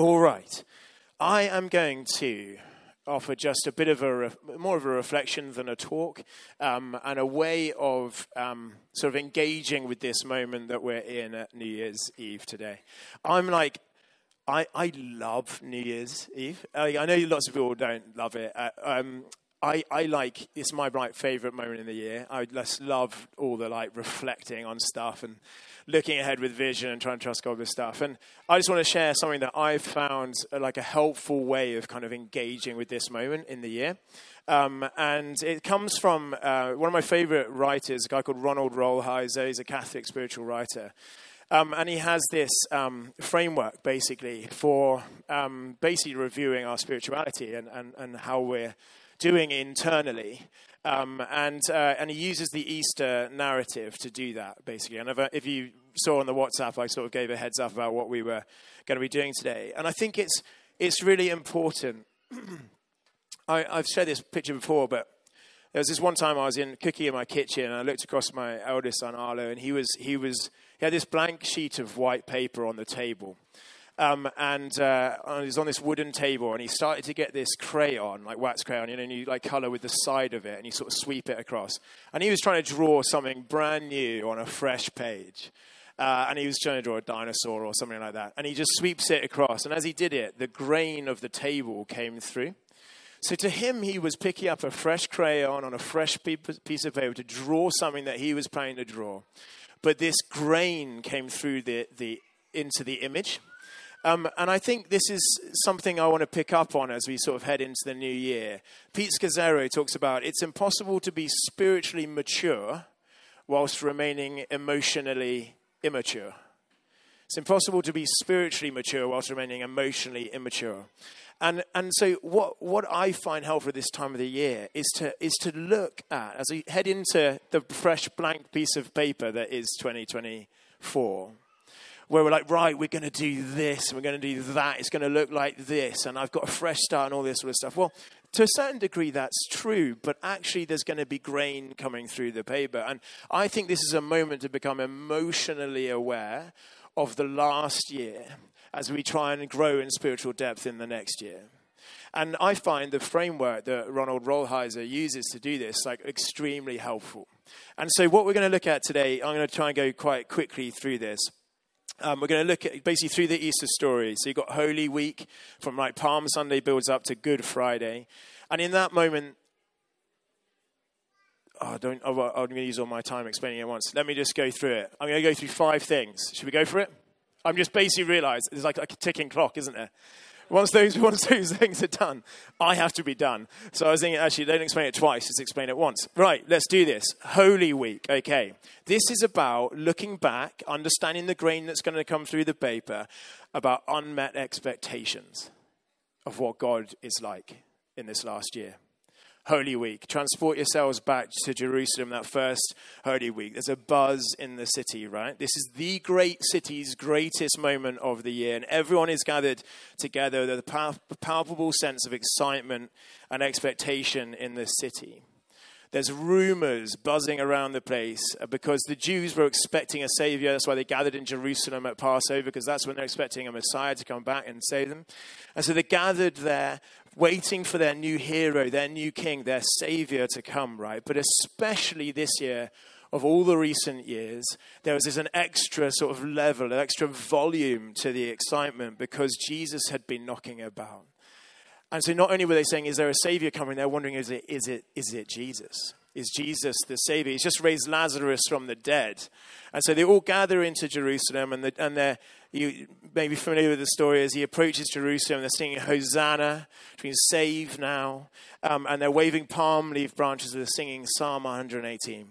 All right. I am going to offer just a bit of a re- more of a reflection than a talk, um, and a way of um, sort of engaging with this moment that we're in at New Year's Eve today. I'm like. I, I love New Year's Eve. I, I know lots of people don't love it. Uh, um, I, I like it's my like favorite moment in the year. I just love all the like reflecting on stuff and looking ahead with vision and trying to trust God with stuff. And I just want to share something that I've found like a helpful way of kind of engaging with this moment in the year. Um, and it comes from uh, one of my favorite writers, a guy called Ronald Rolheiser. He's a Catholic spiritual writer. Um, and he has this um, framework basically for um, basically reviewing our spirituality and, and, and how we're doing internally. Um, and, uh, and he uses the Easter narrative to do that, basically. And if, uh, if you saw on the WhatsApp, I sort of gave a heads up about what we were going to be doing today. And I think it's, it's really important. I, I've shared this picture before, but there was this one time I was in cooking in my kitchen, and I looked across my eldest son Arlo, and he was he was he had this blank sheet of white paper on the table, um, and uh, he was on this wooden table, and he started to get this crayon, like wax crayon, you know, and you like color with the side of it, and you sort of sweep it across. And he was trying to draw something brand new on a fresh page. Uh, and he was trying to draw a dinosaur or something like that. And he just sweeps it across. And as he did it, the grain of the table came through. So to him, he was picking up a fresh crayon on a fresh piece of paper to draw something that he was planning to draw. But this grain came through the, the, into the image. Um, and I think this is something I want to pick up on as we sort of head into the new year. Pete Scazzero talks about it's impossible to be spiritually mature whilst remaining emotionally immature. It's impossible to be spiritually mature whilst remaining emotionally immature. And, and so what, what I find helpful this time of the year is to, is to look at, as we head into the fresh blank piece of paper that is 2024, where we're like, right, we're going to do this we're going to do that. It's going to look like this, and I've got a fresh start and all this sort of stuff. Well, to a certain degree, that's true, but actually, there's going to be grain coming through the paper. And I think this is a moment to become emotionally aware of the last year as we try and grow in spiritual depth in the next year. And I find the framework that Ronald Rolheiser uses to do this like extremely helpful. And so, what we're going to look at today, I'm going to try and go quite quickly through this. Um, we're going to look at basically through the Easter story. So you've got Holy Week from like Palm Sunday builds up to Good Friday. And in that moment, oh, don't, oh, I'm going to use all my time explaining it once. Let me just go through it. I'm going to go through five things. Should we go for it? I'm just basically realized there's like, like a ticking clock, isn't there? Once those, once those things are done, I have to be done. So I was thinking, actually, don't explain it twice, just explain it once. Right, let's do this. Holy Week, okay. This is about looking back, understanding the grain that's going to come through the paper, about unmet expectations of what God is like in this last year. Holy Week. Transport yourselves back to Jerusalem that first Holy Week. There's a buzz in the city, right? This is the great city's greatest moment of the year, and everyone is gathered together. There's a palpable sense of excitement and expectation in the city. There's rumors buzzing around the place because the Jews were expecting a savior. That's why they gathered in Jerusalem at Passover, because that's when they're expecting a Messiah to come back and save them. And so they gathered there, waiting for their new hero, their new king, their savior to come, right? But especially this year, of all the recent years, there was this an extra sort of level, an extra volume to the excitement because Jesus had been knocking about. And so not only were they saying, Is there a Savior coming? They're wondering, Is it, is it, is it Jesus? Is Jesus the Savior? He's just raised Lazarus from the dead. And so they all gather into Jerusalem, and, the, and they're, you may be familiar with the story as he approaches Jerusalem. They're singing Hosanna, which means save now. Um, and they're waving palm leaf branches. They're singing Psalm 118.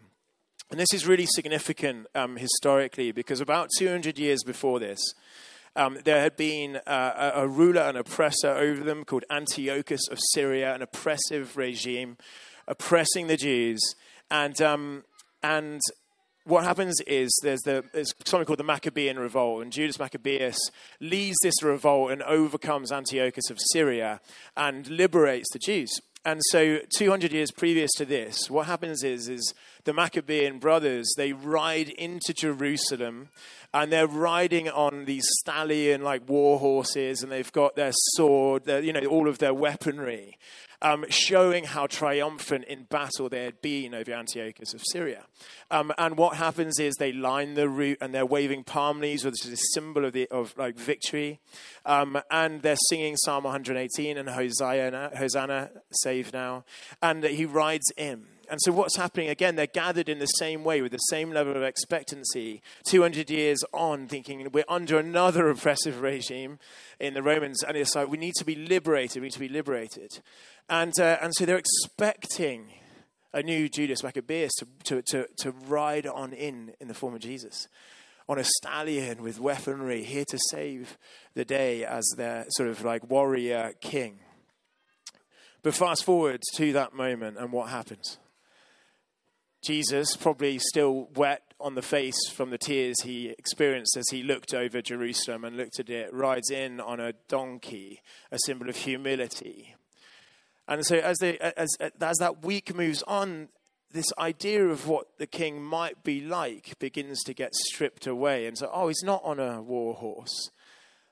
And this is really significant um, historically because about 200 years before this, um, there had been uh, a, a ruler, an oppressor over them called Antiochus of Syria, an oppressive regime oppressing the Jews. And, um, and what happens is there's, the, there's something called the Maccabean Revolt, and Judas Maccabeus leads this revolt and overcomes Antiochus of Syria and liberates the Jews. And so, 200 years previous to this, what happens is, is the Maccabean brothers, they ride into Jerusalem and they're riding on these stallion like war horses and they've got their sword, their, you know, all of their weaponry um, showing how triumphant in battle they had been over Antiochus of Syria. Um, and what happens is they line the route and they're waving palm leaves, which is a symbol of, the, of like victory. Um, and they're singing Psalm 118 and Hosanna, Hosanna, save now. And he rides in. And so, what's happening again? They're gathered in the same way with the same level of expectancy, 200 years on, thinking we're under another oppressive regime in the Romans. And it's like, we need to be liberated, we need to be liberated. And, uh, and so they're expecting a new Judas Maccabeus to, to, to, to ride on in in the form of Jesus on a stallion with weaponry, here to save the day as their sort of like warrior king. But fast forward to that moment, and what happens? Jesus, probably still wet on the face from the tears he experienced as he looked over Jerusalem and looked at it, rides in on a donkey, a symbol of humility. And so, as, they, as, as that week moves on, this idea of what the king might be like begins to get stripped away. And so, oh, he's not on a war horse.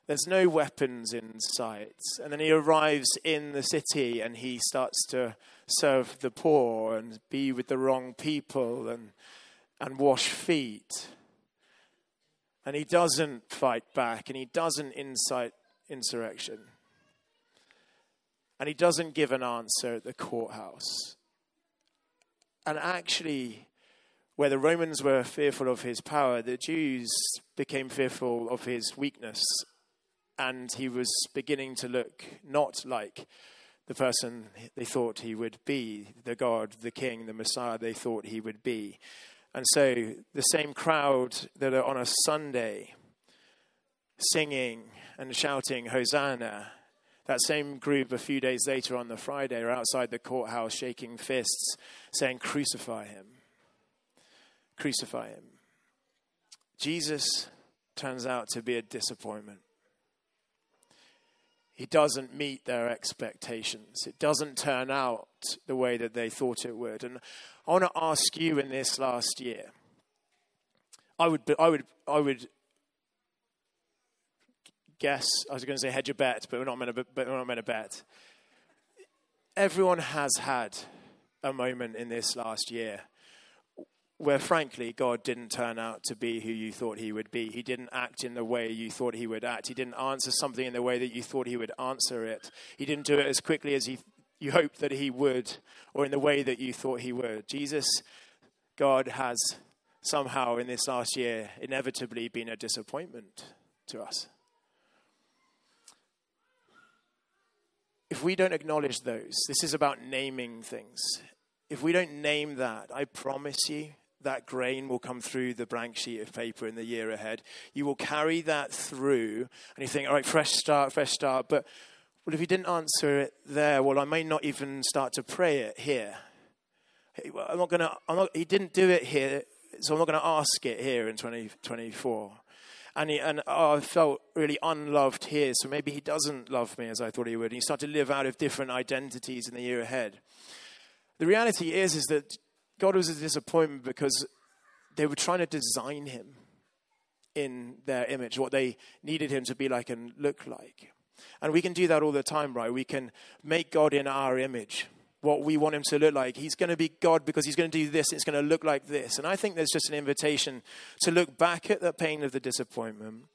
There's no weapons in sight. And then he arrives in the city and he starts to serve the poor and be with the wrong people and, and wash feet. And he doesn't fight back and he doesn't incite insurrection. And he doesn't give an answer at the courthouse. And actually, where the Romans were fearful of his power, the Jews became fearful of his weakness. And he was beginning to look not like the person they thought he would be, the God, the King, the Messiah they thought he would be. And so the same crowd that are on a Sunday singing and shouting, Hosanna, that same group, a few days later on the Friday, are outside the courthouse shaking fists, saying, Crucify him. Crucify him. Jesus turns out to be a disappointment. He doesn't meet their expectations. It doesn't turn out the way that they thought it would. And I want to ask you in this last year. I would, I would, I would guess, I was going to say hedge a bet, but we're not meant to, but we're not meant to bet. Everyone has had a moment in this last year where, frankly, God didn't turn out to be who you thought he would be. He didn't act in the way you thought he would act. He didn't answer something in the way that you thought he would answer it. He didn't do it as quickly as he, you hoped that he would, or in the way that you thought he would. Jesus, God has somehow in this last year inevitably been a disappointment to us. if we don't acknowledge those, this is about naming things. If we don't name that, I promise you that grain will come through the blank sheet of paper in the year ahead. You will carry that through, and you think, all right, fresh start, fresh start. But well, if you didn't answer it there, well, I may not even start to pray it here. I'm not going to. He didn't do it here, so I'm not going to ask it here in 2024 and, he, and oh, I felt really unloved here, so maybe he doesn't love me as I thought he would. And you start to live out of different identities in the year ahead. The reality is, is that God was a disappointment because they were trying to design him in their image, what they needed him to be like and look like. And we can do that all the time, right? We can make God in our image what we want him to look like. He's going to be God because he's going to do this, it's going to look like this. And I think there's just an invitation to look back at the pain of the disappointment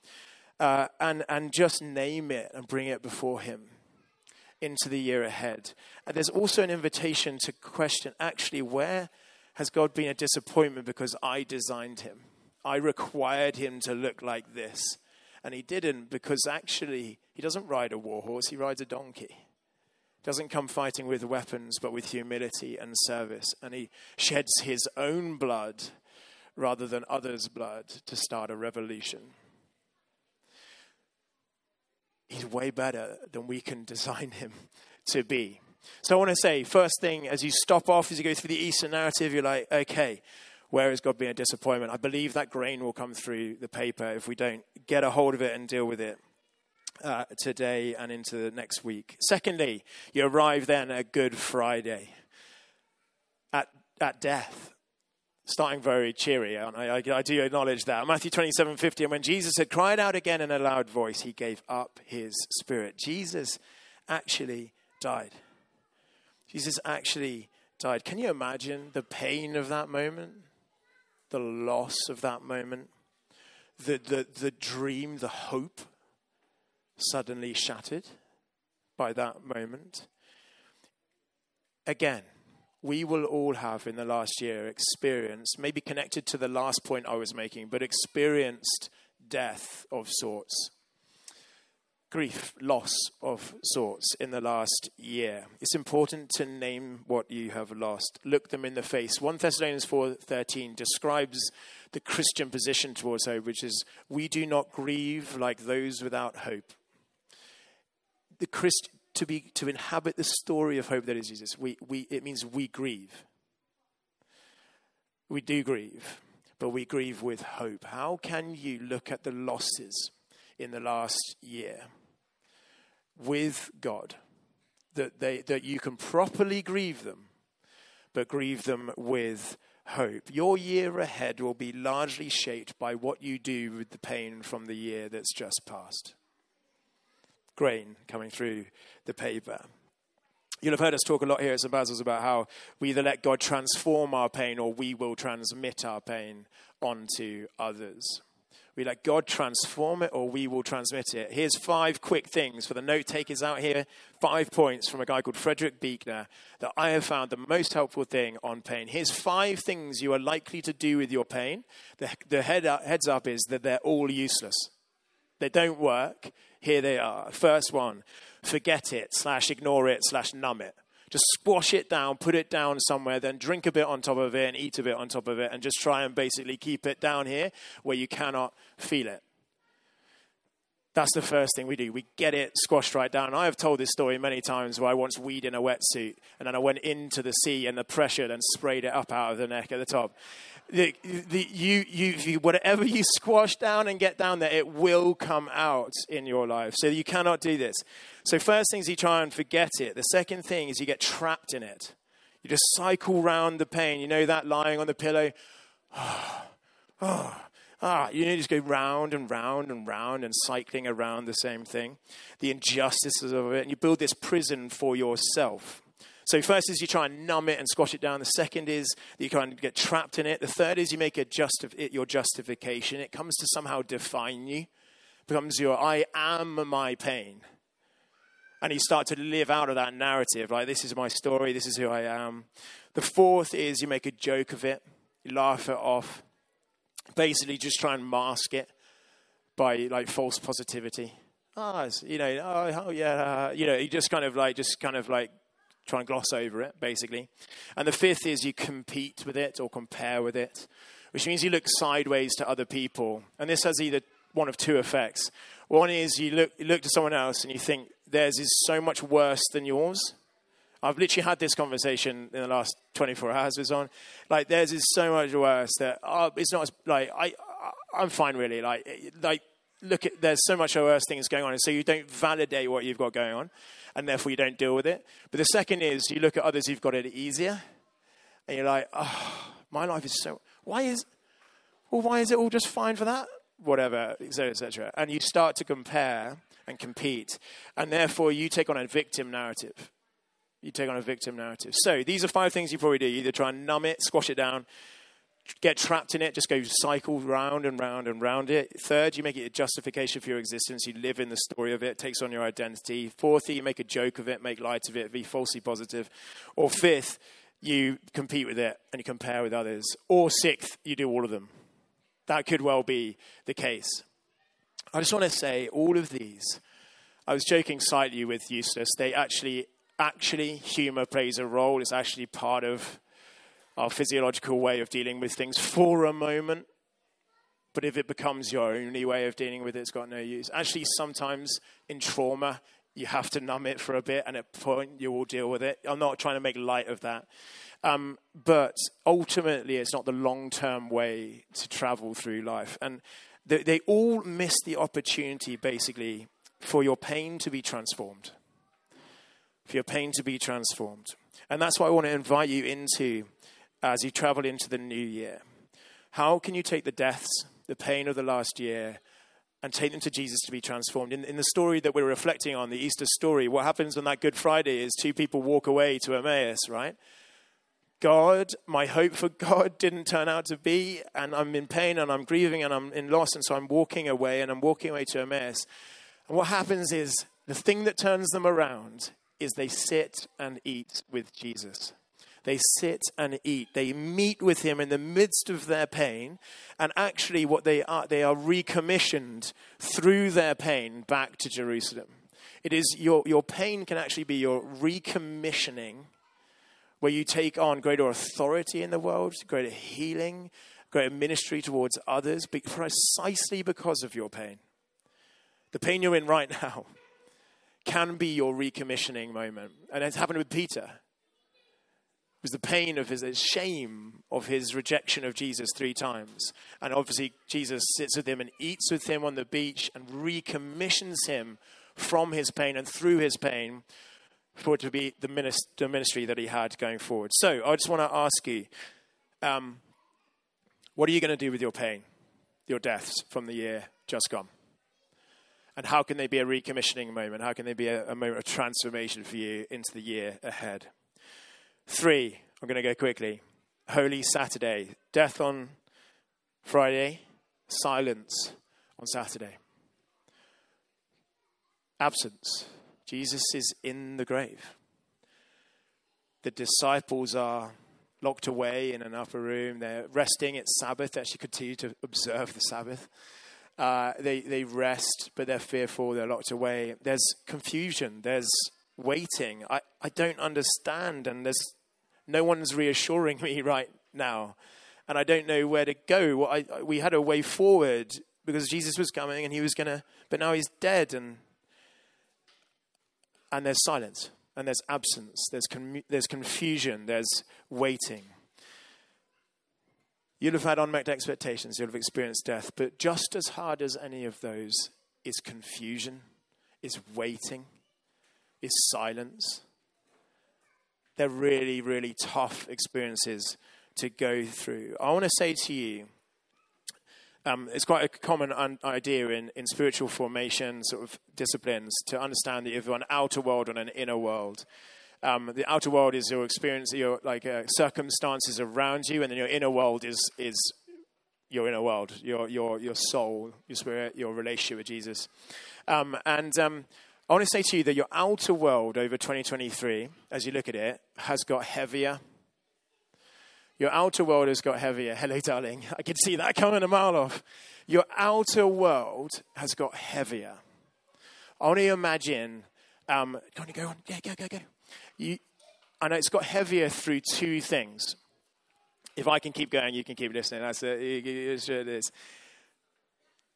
uh, and, and just name it and bring it before him into the year ahead. And there's also an invitation to question actually, where has God been a disappointment because I designed him? I required him to look like this. And he didn't because actually, he doesn't ride a war horse, he rides a donkey doesn't come fighting with weapons, but with humility and service. And he sheds his own blood rather than others' blood to start a revolution. He's way better than we can design him to be. So I want to say, first thing, as you stop off, as you go through the Easter narrative, you're like, okay, where has God been a disappointment? I believe that grain will come through the paper if we don't get a hold of it and deal with it uh, today and into the next week. Secondly, you arrive then at Good Friday, at, at death. starting very cheery. I, I, I, do acknowledge that. Matthew 27 50. And when Jesus had cried out again in a loud voice, he gave up his spirit. Jesus actually died. Jesus actually died. Can you imagine the pain of that moment? The loss of that moment? The, the, the dream, the hope suddenly shattered by that moment? Again, we will all have in the last year experienced, maybe connected to the last point I was making, but experienced death of sorts. Grief, loss of sorts in the last year. It's important to name what you have lost. Look them in the face. 1 Thessalonians 4:13 describes the Christian position towards hope, which is we do not grieve like those without hope. The Christ, to, be, to inhabit the story of hope that is Jesus, we, we, it means we grieve. We do grieve, but we grieve with hope. How can you look at the losses in the last year with God that, they, that you can properly grieve them, but grieve them with hope? Your year ahead will be largely shaped by what you do with the pain from the year that's just passed grain coming through the paper. You'll have heard us talk a lot here at St. Basil's about how we either let God transform our pain or we will transmit our pain onto others. We let God transform it or we will transmit it. Here's five quick things for the note takers out here. Five points from a guy called Frederick Buechner that I have found the most helpful thing on pain. Here's five things you are likely to do with your pain. The, the head up, heads up is that they're all useless. They don't work. Here they are. First one forget it, slash ignore it, slash numb it. Just squash it down, put it down somewhere, then drink a bit on top of it and eat a bit on top of it, and just try and basically keep it down here where you cannot feel it. That's the first thing we do. We get it squashed right down. I have told this story many times where I once weed in a wetsuit and then I went into the sea and the pressure then sprayed it up out of the neck at the top the, the, you, you, whatever you squash down and get down there, it will come out in your life. So you cannot do this. So, first thing is you try and forget it. The second thing is you get trapped in it. You just cycle round the pain. You know that lying on the pillow? Oh, ah, you know, just go round and round and round and cycling around the same thing. The injustices of it. And you build this prison for yourself. So, first is you try and numb it and squash it down. The second is that you kind of get trapped in it. The third is you make it, your justification. It comes to somehow define you, becomes your I am my pain. And you start to live out of that narrative, like, this is my story, this is who I am. The fourth is you make a joke of it, you laugh it off. Basically, just try and mask it by like false positivity. Ah, oh, you know, oh, oh yeah, uh, you know, you just kind of like, just kind of like try and gloss over it, basically. And the fifth is you compete with it or compare with it, which means you look sideways to other people. And this has either one of two effects. One is you look, you look to someone else and you think theirs is so much worse than yours. I've literally had this conversation in the last 24 hours with on. Like, theirs is so much worse that oh, it's not as, like, I, I, I'm fine really. Like, like, look at, there's so much worse things going on. And so you don't validate what you've got going on and therefore you don't deal with it. But the second is you look at others who've got it easier, and you're like, oh, my life is so. Why is, well, why is it all just fine for that? Whatever, etc., etc. And you start to compare and compete, and therefore you take on a victim narrative. You take on a victim narrative. So these are five things you probably do. You either try and numb it, squash it down, get trapped in it, just go cycle round and round and round it. Third, you make it a justification for your existence. You live in the story of it, it takes on your identity. Fourth, you make a joke of it, make light of it, be falsely positive. Or fifth, you compete with it and you compare with others. Or sixth, you do all of them. That could well be the case. I just want to say all of these. I was joking slightly with Eustace. They actually, actually, humor plays a role. It's actually part of our physiological way of dealing with things for a moment. But if it becomes your only way of dealing with it, it's got no use. Actually, sometimes in trauma, you have to numb it for a bit, and at a point, you will deal with it. I'm not trying to make light of that. Um, but ultimately, it's not the long term way to travel through life. And they, they all miss the opportunity, basically, for your pain to be transformed. For your pain to be transformed. And that's what I want to invite you into as you travel into the new year? How can you take the deaths, the pain of the last year, and take them to Jesus to be transformed? In, in the story that we're reflecting on, the Easter story, what happens on that Good Friday is two people walk away to Emmaus, right? God, my hope for God didn't turn out to be, and I'm in pain and I'm grieving and I'm in loss, and so I'm walking away and I'm walking away to Emmaus. And what happens is the thing that turns them around is they sit and eat with Jesus. They sit and eat. They meet with him in the midst of their pain. And actually, what they are, they are recommissioned through their pain back to Jerusalem. It is your, your pain can actually be your recommissioning, where you take on greater authority in the world, greater healing, greater ministry towards others, precisely because of your pain. The pain you're in right now can be your recommissioning moment. And it's happened with Peter. Was the pain of his shame of his rejection of Jesus three times. And obviously, Jesus sits with him and eats with him on the beach and recommissions him from his pain and through his pain for it to be the ministry that he had going forward. So, I just want to ask you um, what are you going to do with your pain, your deaths from the year just gone? And how can they be a recommissioning moment? How can they be a, a moment of transformation for you into the year ahead? Three, I'm going to go quickly. Holy Saturday, death on Friday, silence on Saturday. Absence. Jesus is in the grave. The disciples are locked away in an upper room. They're resting. It's Sabbath. They actually continue to observe the Sabbath. Uh, they, they rest, but they're fearful, they're locked away. There's confusion, there's waiting. I, I don't understand, and there's no one's reassuring me right now. And I don't know where to go. I, we had a way forward because Jesus was coming and he was going to, but now he's dead, and, and there's silence, and there's absence, there's, con- there's confusion, there's waiting. You'll have had unmet expectations, you'll have experienced death, but just as hard as any of those is confusion, is waiting, is silence. They're really, really tough experiences to go through. I want to say to you, um, it's quite a common un- idea in, in spiritual formation sort of disciplines to understand that you have an outer world and an inner world. Um, the outer world is your experience, your like uh, circumstances around you, and then your inner world is is your inner world, your your your soul, your spirit, your relationship with Jesus. Um, and um, I want to say to you that your outer world over 2023, as you look at it, has got heavier. Your outer world has got heavier. Hello, darling. I could see that coming a mile off. Your outer world has got heavier. I want to imagine. Um, go on, go on. Yeah, go, go, go you, I know it's got heavier through two things. If I can keep going, you can keep listening. That's it. It is.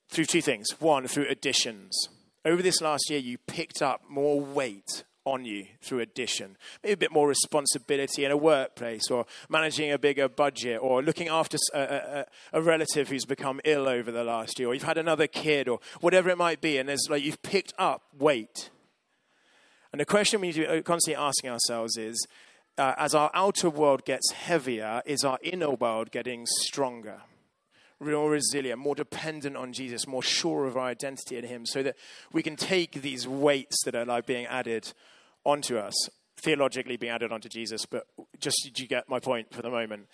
Through two things. One, through additions. Over this last year, you picked up more weight on you through addition. Maybe a bit more responsibility in a workplace, or managing a bigger budget, or looking after a, a, a, relative who's become ill over the last year, or you've had another kid, or whatever it might be. And there's like you've picked up weight. And the question we need to be constantly asking ourselves is uh, as our outer world gets heavier, is our inner world getting stronger? More resilient, more dependent on Jesus, more sure of our identity in Him, so that we can take these weights that are like being added onto us, theologically being added onto Jesus, but just did you get my point for the moment?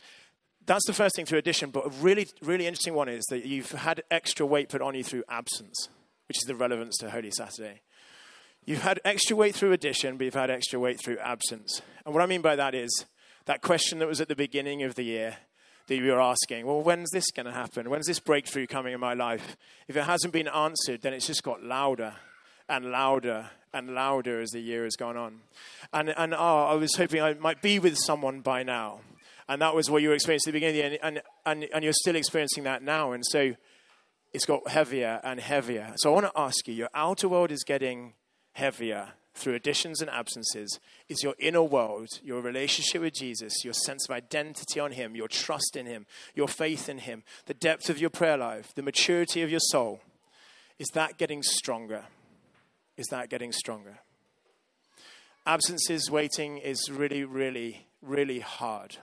That's the first thing through addition, but a really, really interesting one is that you've had extra weight put on you through absence, which is the relevance to Holy Saturday. You've had extra weight through addition, but you've had extra weight through absence. And what I mean by that is that question that was at the beginning of the year that you were asking, well, when's this going to happen? When's this breakthrough coming in my life? If it hasn't been answered, then it's just got louder and louder and louder as the year has gone on. And, and oh, I was hoping I might be with someone by now. And that was what you were experiencing at the beginning, and, and, and you're still experiencing that now. And so it's got heavier and heavier. So I want to ask you your outer world is getting heavier through additions and absences is your inner world, your relationship with Jesus, your sense of identity on Him, your trust in Him, your faith in Him, the depth of your prayer life, the maturity of your soul. Is that getting stronger? Is that getting stronger? Absences, waiting is really, really, really hard.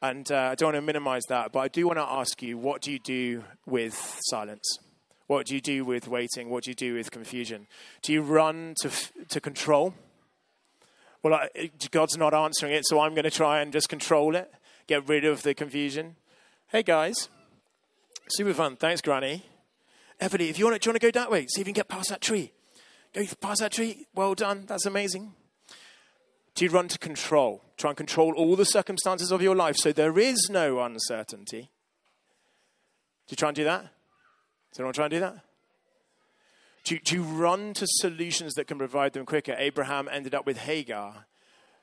And uh, I don't want to minimize that, but I do want to ask you what do you do with silence? What do you do with waiting? What do you do with confusion? Do you run to, to control? Well, I, God's not answering it, so I'm going to try and just control it, get rid of the confusion. Hey, guys. Super fun. Thanks, Granny. Everly, if you want to, you want to go that way? See if you can get past that tree. Go past that tree. Well done. That's amazing. Do you run to control? Try and control all the circumstances of your life so there is no uncertainty. Do you try and do that? Does anyone try and do that? Do you run to solutions that can provide them quicker? Abraham ended up with Hagar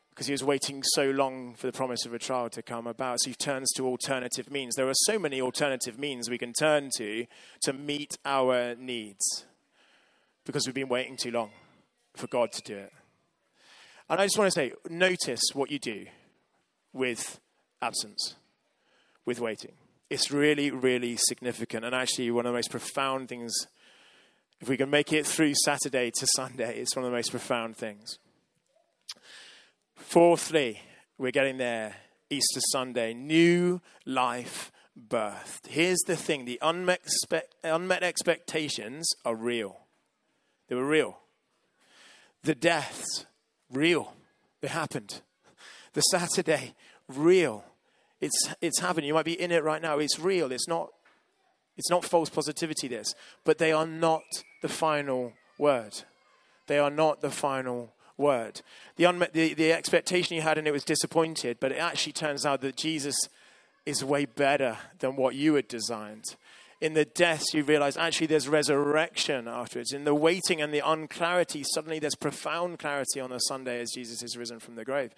because he was waiting so long for the promise of a child to come about. So he turns to alternative means. There are so many alternative means we can turn to to meet our needs because we've been waiting too long for God to do it. And I just want to say notice what you do with absence, with waiting. It's really, really significant. And actually, one of the most profound things, if we can make it through Saturday to Sunday, it's one of the most profound things. Fourthly, we're getting there Easter Sunday, new life birthed. Here's the thing the unmet, unmet expectations are real. They were real. The deaths, real. They happened. The Saturday, real. It's, it's happening. You might be in it right now. It's real. It's not, it's not false positivity, this. But they are not the final word. They are not the final word. The, unmet, the, the expectation you had and it was disappointed, but it actually turns out that Jesus is way better than what you had designed. In the deaths, you realize actually there's resurrection afterwards. In the waiting and the unclarity, suddenly there's profound clarity on the Sunday as Jesus is risen from the grave.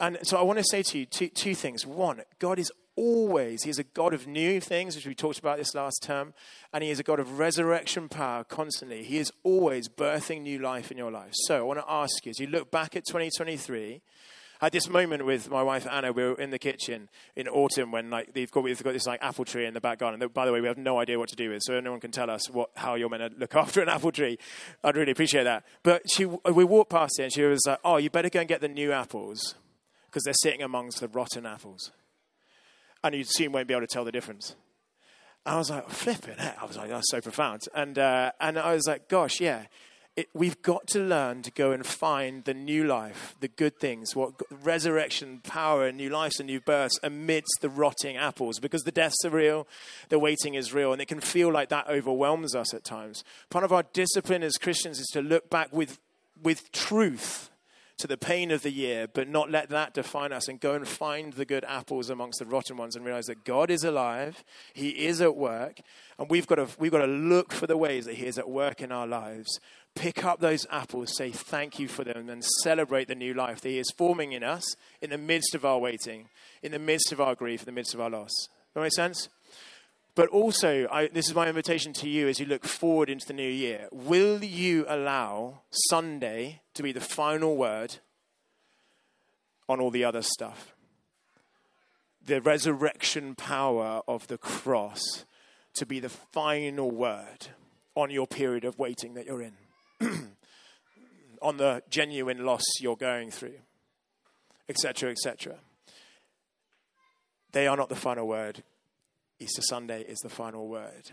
And so I want to say to you two, two things. One, God is always, He is a God of new things, which we talked about this last term, and He is a God of resurrection power constantly. He is always birthing new life in your life. So I want to ask you, as you look back at 2023, at this moment with my wife Anna. We were in the kitchen in autumn when like they've got we've got this like apple tree in the back garden. That, by the way, we have no idea what to do with. So anyone can tell us what how you're meant to look after an apple tree. I'd really appreciate that. But she, we walked past it and she was like, "Oh, you better go and get the new apples." Because they're sitting amongst the rotten apples. And you soon won't be able to tell the difference. And I was like, flipping it. I was like, that's so profound. And, uh, and I was like, gosh, yeah. It, we've got to learn to go and find the new life, the good things, what resurrection, power, and new lives and new births amidst the rotting apples, because the deaths are real, the waiting is real, and it can feel like that overwhelms us at times. Part of our discipline as Christians is to look back with, with truth to the pain of the year, but not let that define us and go and find the good apples amongst the rotten ones and realize that God is alive, He is at work, and we've got to, we've got to look for the ways that He is at work in our lives. Pick up those apples, say thank you for them, and celebrate the new life that He is forming in us in the midst of our waiting, in the midst of our grief, in the midst of our loss. That make sense? But also, I, this is my invitation to you as you look forward into the new year. Will you allow Sunday to be the final word on all the other stuff? The resurrection power of the cross to be the final word on your period of waiting that you're in, on the genuine loss you're going through, etc., etc. They are not the final word. Easter Sunday is the final word.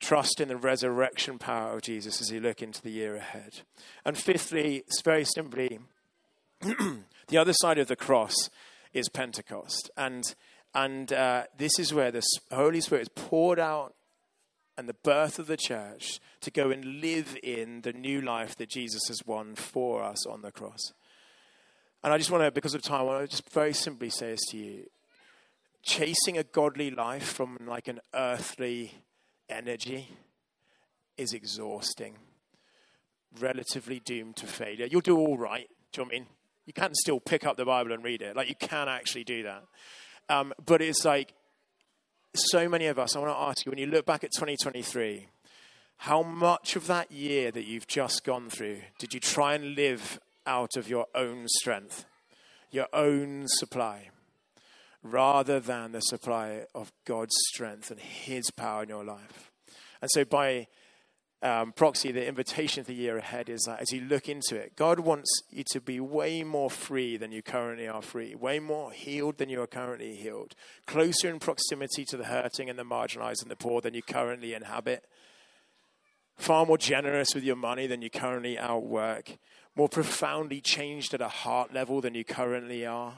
Trust in the resurrection power of Jesus as you look into the year ahead. And fifthly, it's very simply, the other side of the cross is Pentecost. And, and uh, this is where the Holy Spirit is poured out and the birth of the church to go and live in the new life that Jesus has won for us on the cross. And I just want to, because of time, I want to just very simply say this to you chasing a godly life from like an earthly energy is exhausting, relatively doomed to failure. You'll do all right. Do you know I mean? You can still pick up the Bible and read it. Like you can actually do that. Um, but it's like so many of us, I want to ask you when you look back at 2023, how much of that year that you've just gone through did you try and live out of your own strength, your own supply? Rather than the supply of God's strength and His power in your life. And so, by um, proxy, the invitation for the year ahead is that as you look into it, God wants you to be way more free than you currently are free, way more healed than you are currently healed, closer in proximity to the hurting and the marginalized and the poor than you currently inhabit, far more generous with your money than you currently outwork, more profoundly changed at a heart level than you currently are.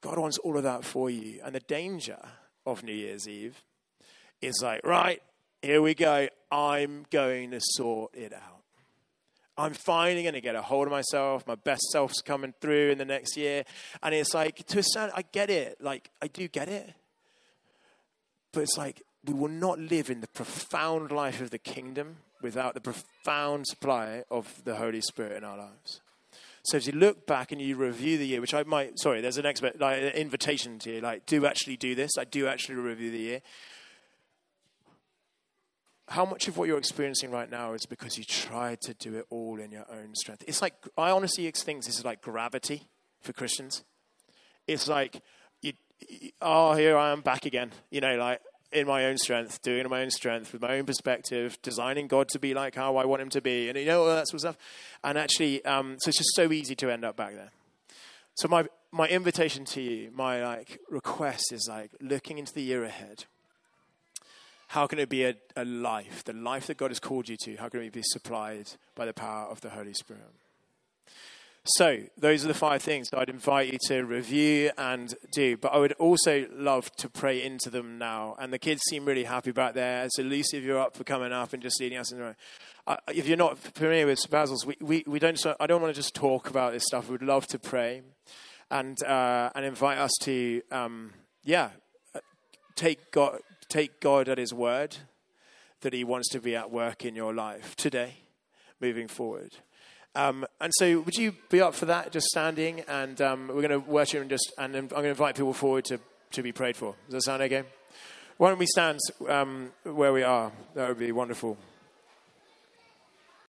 God wants all of that for you. And the danger of New Year's Eve is like, right, here we go. I'm going to sort it out. I'm finally going to get a hold of myself. My best self's coming through in the next year. And it's like, to a certain, I get it. Like, I do get it. But it's like, we will not live in the profound life of the kingdom without the profound supply of the Holy Spirit in our lives. So as you look back and you review the year, which I might, sorry, there's an expert, like, an invitation to you, like, do actually do this. I do actually review the year how much of what you're experiencing right now is because you tried to do it all in your own strength? It's like, I honestly think this is like gravity for Christians. It's like, you, oh, here I am back again. You know, like in my own strength, doing in my own strength, with my own perspective, designing God to be like how I want him to be, and you know, all that sort of stuff. And actually, um, so it's just so easy to end up back there. So my, my invitation to you, my like request is like looking into the year ahead how can it be a, a life, the life that God has called you to? How can it be supplied by the power of the Holy Spirit? So, those are the five things I'd invite you to review and do. But I would also love to pray into them now. And the kids seem really happy back there. So, Lucy, if you're up for coming up and just leading us in the room. Uh, if you're not familiar with Basil's, we, we, we don't, I don't want to just talk about this stuff. We'd love to pray and, uh, and invite us to, um, yeah, uh, take God, take God at His word that He wants to be at work in your life today, moving forward. Um, and so, would you be up for that? Just standing, and um, we're going to worship and just, and I'm going to invite people forward to to be prayed for. Does that sound okay? Why don't we stand um, where we are? That would be wonderful.